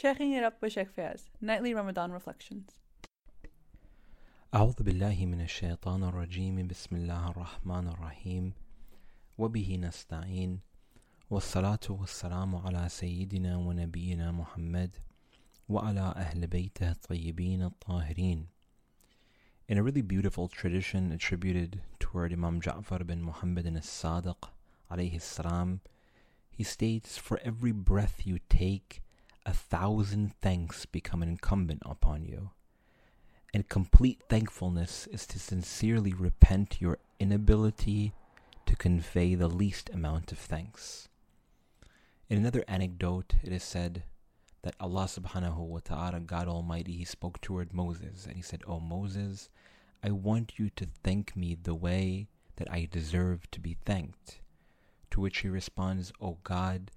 Shaking it up with Sheikh Fayaz, Nightly Ramadan Reflections. أعوذ بالله من الشيطان الرجيم بسم الله الرحمن الرحيم وبه نستعين والصلاة والسلام على سيدنا ونبينا محمد وعلى أهل بيته الطيبين الطاهرين In a really beautiful tradition attributed toward Imam Ja'far bin Muhammad as-Sadiq alayhi salam, he states, For every breath you take, a thousand thanks become incumbent upon you. And complete thankfulness is to sincerely repent your inability to convey the least amount of thanks. In another anecdote, it is said that Allah subhanahu wa ta'ala, God Almighty, He spoke toward Moses and He said, O Moses, I want you to thank me the way that I deserve to be thanked. To which he responds, O God,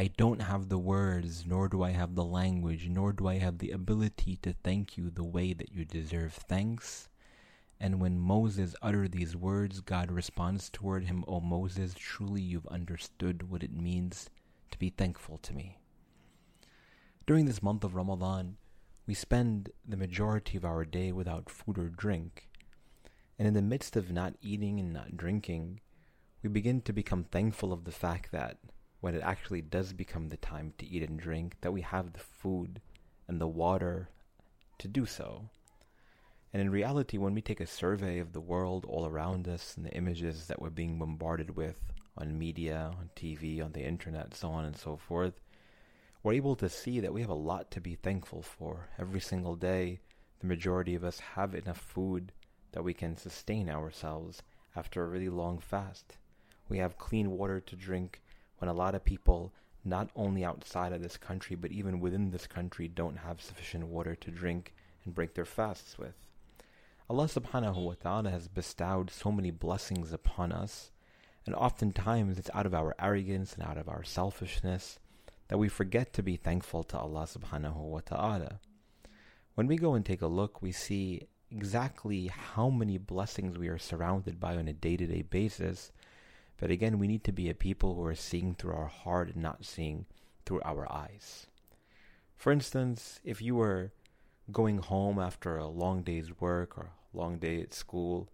I don't have the words, nor do I have the language, nor do I have the ability to thank you the way that you deserve thanks. And when Moses uttered these words, God responds toward him, O Moses, truly you've understood what it means to be thankful to me. During this month of Ramadan, we spend the majority of our day without food or drink. And in the midst of not eating and not drinking, we begin to become thankful of the fact that when it actually does become the time to eat and drink, that we have the food and the water to do so. And in reality, when we take a survey of the world all around us and the images that we're being bombarded with on media, on TV, on the internet, so on and so forth, we're able to see that we have a lot to be thankful for. Every single day, the majority of us have enough food that we can sustain ourselves after a really long fast. We have clean water to drink when a lot of people, not only outside of this country, but even within this country, don't have sufficient water to drink and break their fasts with. Allah subhanahu wa ta'ala has bestowed so many blessings upon us, and oftentimes it's out of our arrogance and out of our selfishness that we forget to be thankful to Allah subhanahu wa ta'ala. When we go and take a look, we see exactly how many blessings we are surrounded by on a day to day basis. But again, we need to be a people who are seeing through our heart and not seeing through our eyes. For instance, if you were going home after a long day's work or a long day at school,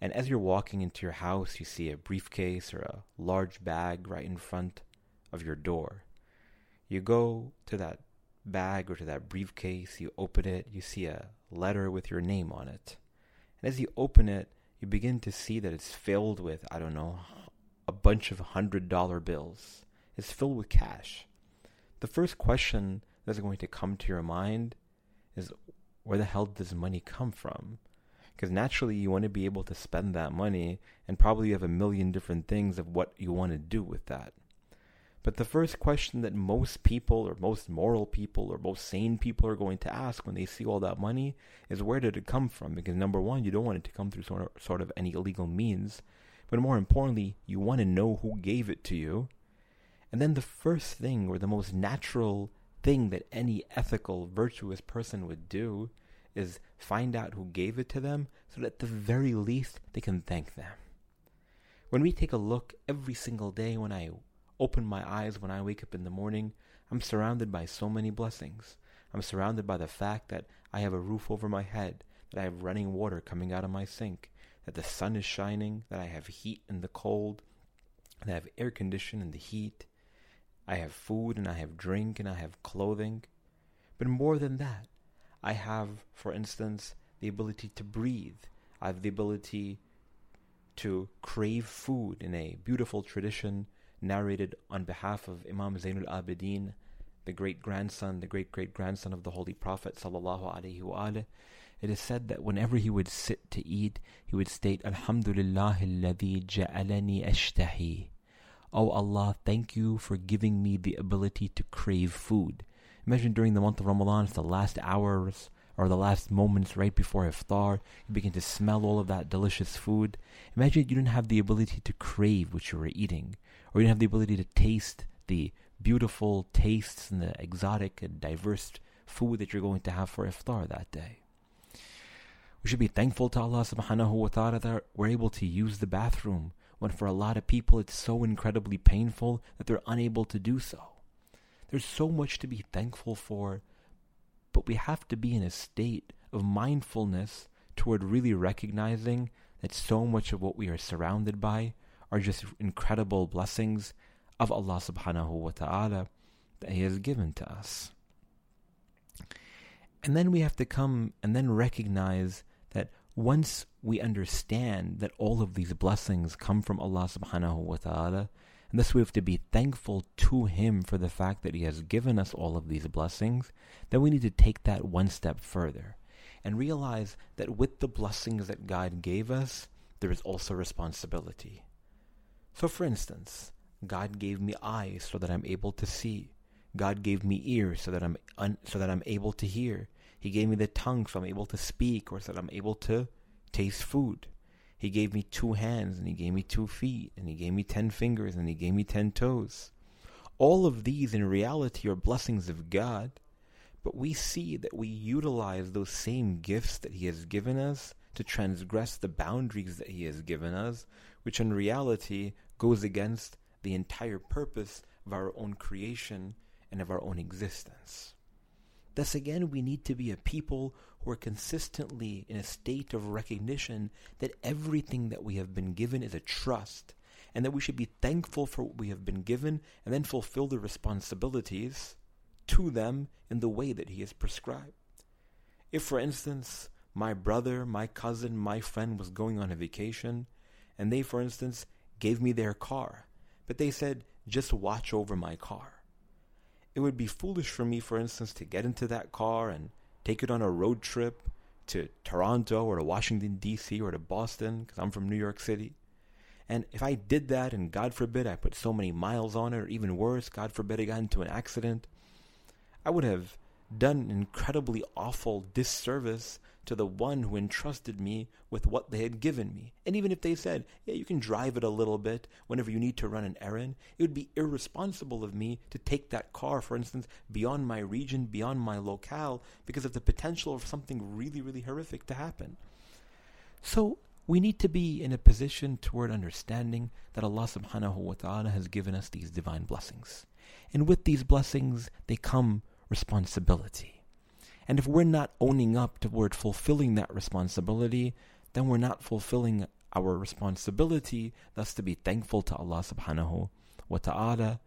and as you're walking into your house, you see a briefcase or a large bag right in front of your door. You go to that bag or to that briefcase, you open it, you see a letter with your name on it. And as you open it, you begin to see that it's filled with, I don't know, a bunch of hundred dollar bills. It's filled with cash. The first question that's going to come to your mind is where the hell does money come from? Because naturally, you want to be able to spend that money, and probably you have a million different things of what you want to do with that. But the first question that most people, or most moral people, or most sane people are going to ask when they see all that money is where did it come from? Because number one, you don't want it to come through sort of, sort of any illegal means. But more importantly, you want to know who gave it to you. And then the first thing, or the most natural thing that any ethical, virtuous person would do is find out who gave it to them so that at the very least they can thank them. When we take a look every single day when I open my eyes when I wake up in the morning, I'm surrounded by so many blessings. I'm surrounded by the fact that I have a roof over my head, that I have running water coming out of my sink, that the sun is shining, that I have heat in the cold, that I have air conditioning in the heat. I have food and I have drink and I have clothing. But more than that, I have, for instance, the ability to breathe. I have the ability to crave food in a beautiful tradition narrated on behalf of Imam Zainul Abidin, the great grandson, the great great grandson of the Holy Prophet sallallahu alaihi wasallam. It is said that whenever he would sit to eat, he would state, Alhamdulillah alladhi ja'alani ashtahi. Oh Allah, thank you for giving me the ability to crave food. Imagine during the month of Ramadan, it's the last hours or the last moments right before iftar, you begin to smell all of that delicious food. Imagine you didn't have the ability to crave what you were eating, you didn't have the ability to taste the beautiful tastes and the exotic and diverse food that you're going to have for iftar that day. We should be thankful to Allah subhanahu wa ta'ala that we're able to use the bathroom when for a lot of people it's so incredibly painful that they're unable to do so. There's so much to be thankful for, but we have to be in a state of mindfulness toward really recognizing that so much of what we are surrounded by are just incredible blessings of Allah subhanahu wa ta'ala that He has given to us. And then we have to come and then recognize that once we understand that all of these blessings come from Allah subhanahu wa ta'ala, and thus we have to be thankful to Him for the fact that He has given us all of these blessings, then we need to take that one step further and realize that with the blessings that God gave us, there is also responsibility. So, for instance, God gave me eyes so that I'm able to see. God gave me ears so that I'm un- so that I'm able to hear. He gave me the tongue so I'm able to speak or so that I'm able to taste food. He gave me two hands and he gave me two feet and he gave me ten fingers and he gave me ten toes. All of these in reality are blessings of God, but we see that we utilize those same gifts that he has given us to transgress the boundaries that he has given us, which in reality goes against the entire purpose of our own creation and of our own existence. Thus, again, we need to be a people who are consistently in a state of recognition that everything that we have been given is a trust, and that we should be thankful for what we have been given and then fulfill the responsibilities to them in the way that He has prescribed. If, for instance, my brother, my cousin, my friend was going on a vacation, and they, for instance, gave me their car, but they said, just watch over my car it would be foolish for me, for instance, to get into that car and take it on a road trip to Toronto or to Washington, D.C. or to Boston, because I'm from New York City. And if I did that, and God forbid I put so many miles on it, or even worse, God forbid I got into an accident, I would have done an incredibly awful disservice to the one who entrusted me with what they had given me. And even if they said, yeah, you can drive it a little bit whenever you need to run an errand, it would be irresponsible of me to take that car, for instance, beyond my region, beyond my locale, because of the potential of something really, really horrific to happen. So we need to be in a position toward understanding that Allah subhanahu wa ta'ala has given us these divine blessings. And with these blessings, they come responsibility. And if we're not owning up toward fulfilling that responsibility, then we're not fulfilling our responsibility, thus to be thankful to Allah subhanahu wa ta'ala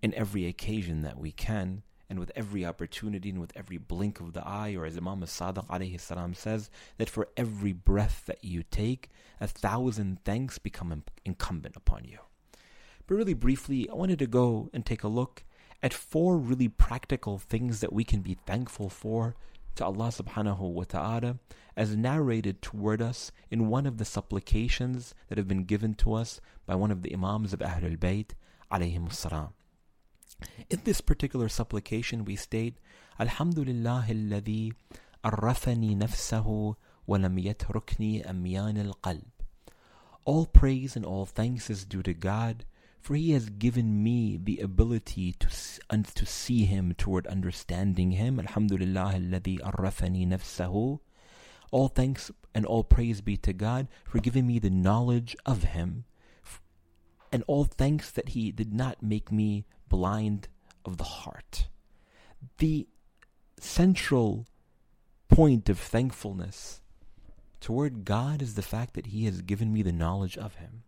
in every occasion that we can, and with every opportunity and with every blink of the eye, or as Imam Sadiq alayhi salam says, that for every breath that you take, a thousand thanks become incumbent upon you. But really briefly, I wanted to go and take a look at four really practical things that we can be thankful for to Allah subhanahu wa ta'ala as narrated toward us in one of the supplications that have been given to us by one of the Imams of Ahlul Bayt alayhim salam. In this particular supplication we state Alhamdulillah alladhi arrafani nafsahu walam yatrukni amyan al-qalb. All praise and all thanks is due to God for he has given me the ability to, to see him toward understanding him. Alhamdulillah alladhi arrafani nafsahu. All thanks and all praise be to God for giving me the knowledge of him. And all thanks that he did not make me blind of the heart. The central point of thankfulness toward God is the fact that he has given me the knowledge of him.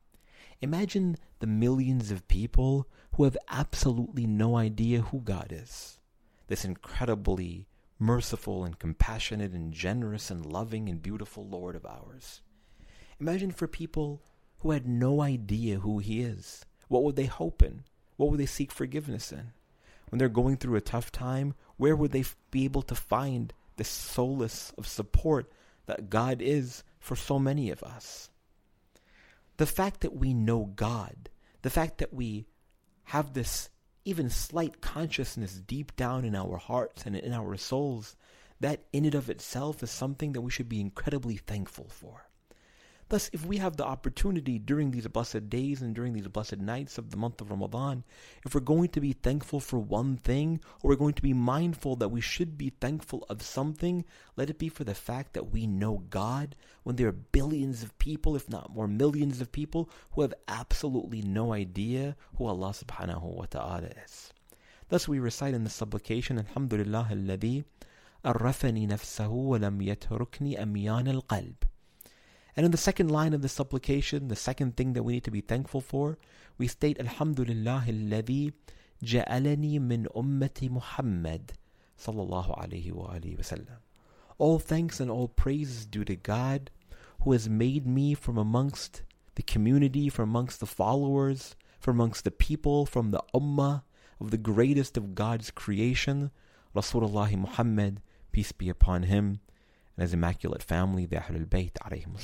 Imagine the millions of people who have absolutely no idea who God is. This incredibly merciful and compassionate and generous and loving and beautiful Lord of ours. Imagine for people who had no idea who He is. What would they hope in? What would they seek forgiveness in? When they're going through a tough time, where would they be able to find the solace of support that God is for so many of us? The fact that we know God, the fact that we have this even slight consciousness deep down in our hearts and in our souls, that in and of itself is something that we should be incredibly thankful for. Thus, if we have the opportunity during these blessed days and during these blessed nights of the month of Ramadan, if we're going to be thankful for one thing, or we're going to be mindful that we should be thankful of something, let it be for the fact that we know God when there are billions of people, if not more millions of people, who have absolutely no idea who Allah subhanahu wa ta'ala is. Thus we recite in the supplication, Alhamdulillah alladhi arrafani nafsahu wa lam yatrukni amyan al-qalb. And in the second line of the supplication, the second thing that we need to be thankful for, we state Alhamdulillah alladhi ja'alani min ummati Muhammad sallallahu alihi wasallam. All thanks and all praise due to God who has made me from amongst the community, from amongst the followers, from amongst the people, from the ummah of the greatest of God's creation, Rasulullah Muhammad, peace be upon him, and his immaculate family, the Ahlul Bayt alayhim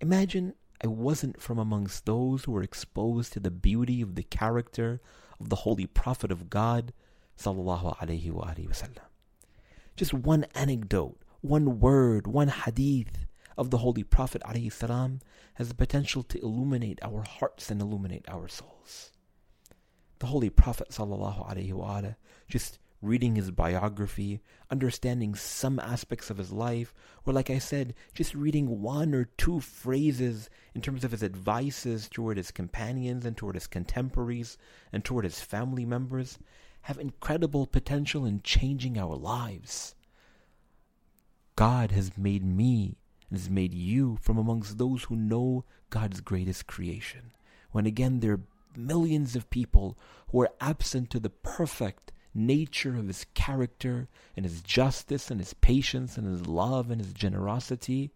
Imagine I wasn't from amongst those who were exposed to the beauty of the character of the Holy Prophet of God, sallallahu alayhi wa wasallam. Just one anecdote, one word, one hadith of the Holy Prophet alayhi has the potential to illuminate our hearts and illuminate our souls. The Holy Prophet sallallahu alayhi wa just reading his biography, understanding some aspects of his life, or like I said, just reading one or two phrases in terms of his advices toward his companions and toward his contemporaries and toward his family members, have incredible potential in changing our lives. God has made me and has made you from amongst those who know God's greatest creation. When again there are millions of people who are absent to the perfect nature of his character and his justice and his patience and his love and his generosity.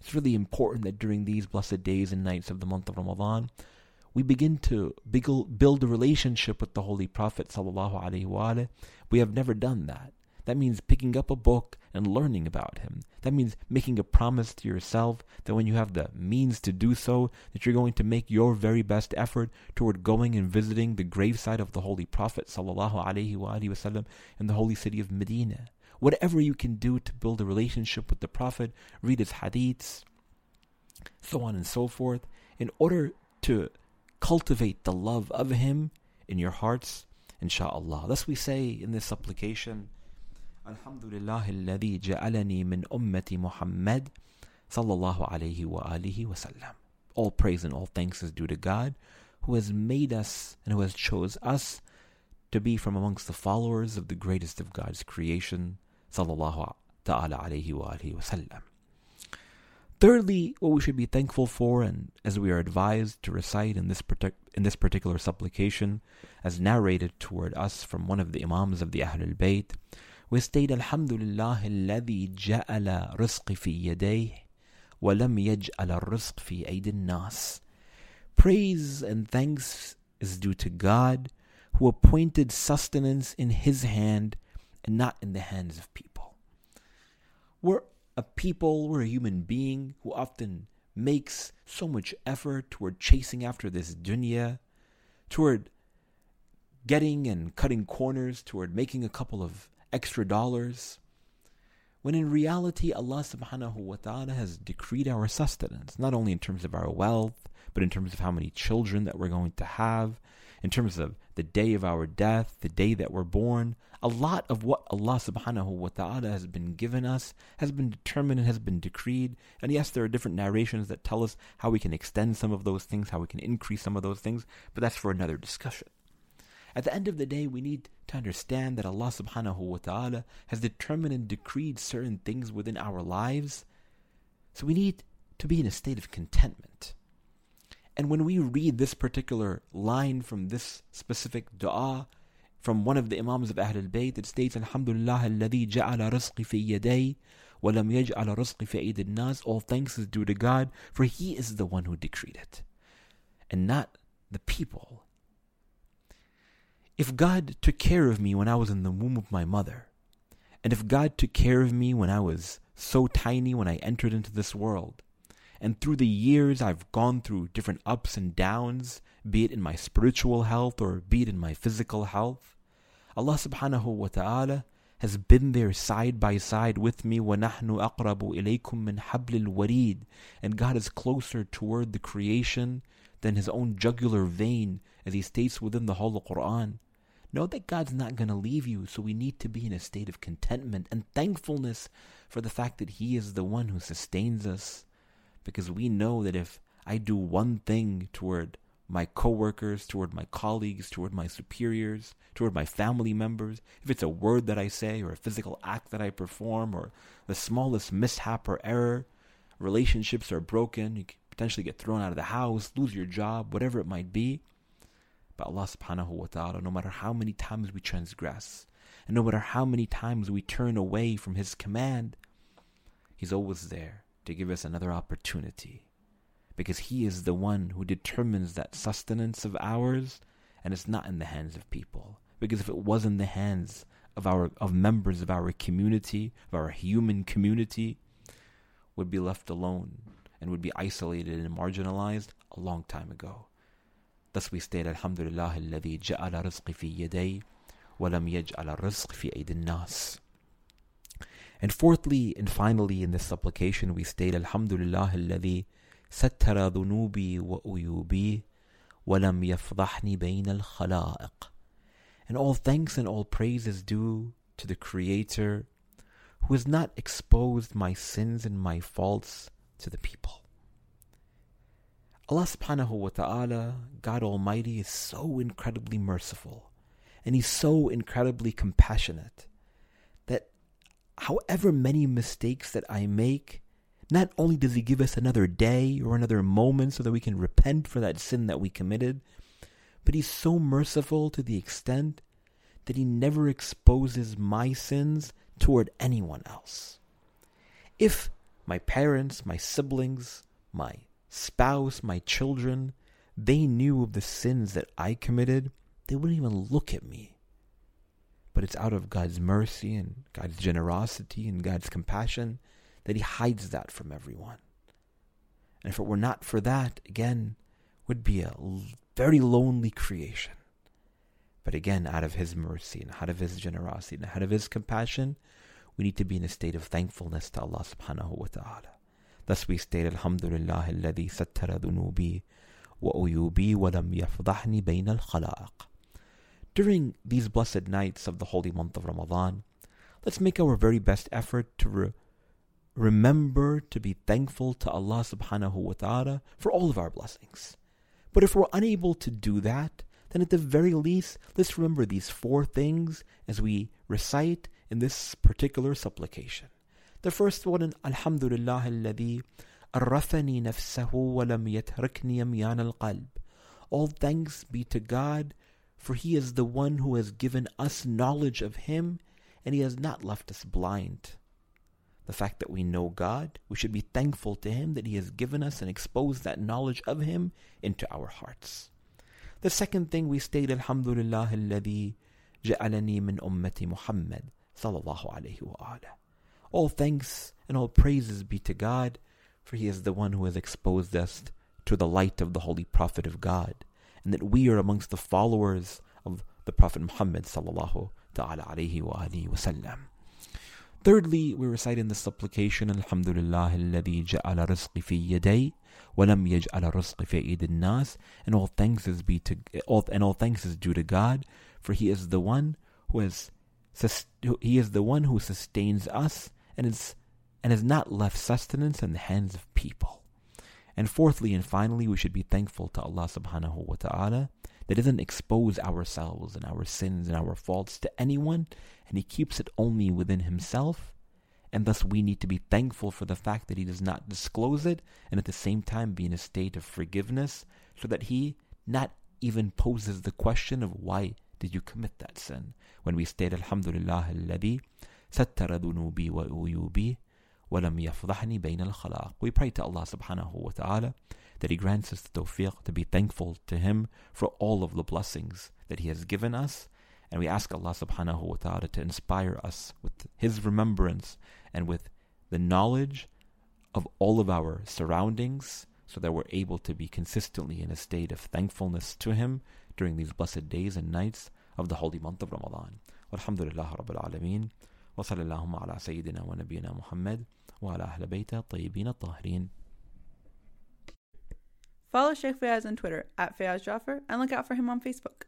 It's really important that during these blessed days and nights of the month of Ramadan, we begin to build a relationship with the Holy Prophet sallallahu alaihi wasallam. We have never done that. That means picking up a book and learning about him. That means making a promise to yourself that when you have the means to do so, that you're going to make your very best effort toward going and visiting the gravesite of the Holy Prophet sallallahu alaihi wasallam in the holy city of Medina. Whatever you can do to build a relationship with the Prophet, read his hadiths, so on and so forth, in order to cultivate the love of him in your hearts, inshallah. Thus we say in this supplication, الحمد لله الذي جعلني من أمة محمد صلى الله عليه وآله وسلم. All praise and all thanks is due to God who has made us and who has chose us to be from amongst the followers of the greatest of God's creation صلى الله تعالى عليه وآله وسلم. Thirdly, what we should be thankful for, and as we are advised to recite in this, partic- in this particular supplication, as narrated toward us from one of the Imams of the Ahlul Bayt, we state الحمد لله الذي جعل رزق في يديه ولم يجعل الرزق في أيدي الناس. Praise and thanks is due to God who appointed sustenance in his hand and not in the hands of people. We're a people, we're a human being who often makes so much effort toward chasing after this dunya, toward getting and cutting corners, toward making a couple of extra dollars. When in reality, Allah subhanahu wa ta'ala has decreed our sustenance, not only in terms of our wealth, but in terms of how many children that we're going to have, in terms of the day of our death, the day that we're born. A lot of what Allah subhanahu wa ta'ala has been given us has been determined and has been decreed. And yes, there are different narrations that tell us how we can extend some of those things, how we can increase some of those things, but that's for another discussion. At the end of the day, we need to understand that Allah subhanahu wa ta'ala has determined and decreed certain things within our lives. So we need to be in a state of contentment. And when we read this particular line from this specific dua from one of the Imams of Ahlul Bayt, it states, Alhamdulillah alladhi ja'ala rizqi fi yaday wa lam yaj'ala rizqi fi nas All thanks is due to God, for He is the one who decreed it, and not the people. If God took care of me when I was in the womb of my mother, and if God took care of me when I was so tiny when I entered into this world, and through the years I've gone through different ups and downs, be it in my spiritual health or be it in my physical health, Allah subhanahu wa ta'ala has been there side by side with me وَنَحْنُ أَقْرَبُ إِلَيْكُم مِّنْ حَبْلِ الْوَرِيدِ And God is closer toward the creation than his own jugular vein as he states within the Holy Quran. Know that God's not going to leave you, so we need to be in a state of contentment and thankfulness for the fact that He is the one who sustains us. Because we know that if I do one thing toward my coworkers, toward my colleagues, toward my superiors, toward my family members, if it's a word that I say or a physical act that I perform or the smallest mishap or error, relationships are broken, you potentially get thrown out of the house, lose your job, whatever it might be. But Allah subhanahu wa ta'ala, no matter how many times we transgress, and no matter how many times we turn away from His command, He's always there to give us another opportunity because He is the one who determines that sustenance of ours, and it's not in the hands of people. Because if it was in the hands of our of members of our community, of our human community, would be left alone and would be isolated and marginalized a long time ago. Thus we state, Alhamdulillah, الذي جعل رزقي في يدي ولم يجعل الرزق في أيدي الناس. And fourthly and finally in this supplication we state, Alhamdulillah, الذي ستر ذنوبي وأيوبي ولم يفضحني بين الخلائق And all thanks and all praise is due to the Creator who has not exposed my sins and my faults to the people. Allah subhanahu wa ta'ala, God Almighty, is so incredibly merciful and He's so incredibly compassionate that however many mistakes that I make, not only does He give us another day or another moment so that we can repent for that sin that we committed, but He's so merciful to the extent that He never exposes my sins toward anyone else. If my parents, my siblings, my spouse, my children, they knew of the sins that I committed, they wouldn't even look at me. But it's out of God's mercy and God's generosity and God's compassion that he hides that from everyone. And if it were not for that, again, would be a very lonely creation. But again, out of his mercy and out of his generosity and out of his compassion, we need to be in a state of thankfulness to Allah subhanahu wa ta'ala. Thus we state, Alhamdulillah sattara dhunubi wa wa lam yafdahni bayna al-khalaq. During these blessed nights of the holy month of Ramadan, let's make our very best effort to re- remember to be thankful to Allah subhanahu wa ta'ala for all of our blessings. But if we're unable to do that, then at the very least, let's remember these four things as we recite in this particular supplication. The first one, Alhamdulillah alladhi arrafani nafsahu wa lam yatrikni yamyan al-qalb. All thanks be to God, for He is the one who has given us knowledge of Him, and He has not left us blind the fact that we know God, we should be thankful to Him that He has given us and exposed that knowledge of Him into our hearts. The second thing we state, Alhamdulillah alladhi ja'alani min ummati Muhammad sallallahu alayhi wa all thanks and all praises be to God, for he is the one who has exposed us to the light of the holy prophet of God, and that we are amongst the followers of the prophet Muhammad sallallahu ta'ala alayhi wa sallam. wasallam. Thirdly, we recite in the supplication, Alhamdulillah alladhi ja'ala rizqi fi yaday, wa lam yaj'ala rizqi fi aidin nas, and all thanks is be to, all, and all thanks is due to God, for he is the one who has, he is the one who sustains us and is and has not left sustenance in the hands of people. And fourthly and finally, we should be thankful to Allah subhanahu wa ta'ala that doesn't expose ourselves and our sins and our faults to anyone, and He keeps it only within Himself. And thus, we need to be thankful for the fact that He does not disclose it, and at the same time be in a state of forgiveness, so that He not even poses the question of why did you commit that sin. When we state Alhamdulillah alladhi sattara dhunubi wa uyubi ولم يفضحني بين الخلاق. We pray to Allah subhanahu wa ta'ala that He grants us the tawfiq to be thankful to Him for all of the blessings that He has given us. And we ask Allah subhanahu wa ta'ala to inspire us with His remembrance and with the knowledge of all of our surroundings so that we're able to be consistently in a state of thankfulness to Him during these blessed days and nights of the holy month of Ramadan. Walhamdulillah Rabbil Alameen. وصلى اللهم على سيدنا ونبينا محمد وعلى أهل بيته الطيبين الطاهرين Follow Sheikh Fayaz on Twitter at Fayaz Jaffer and look out for him on Facebook.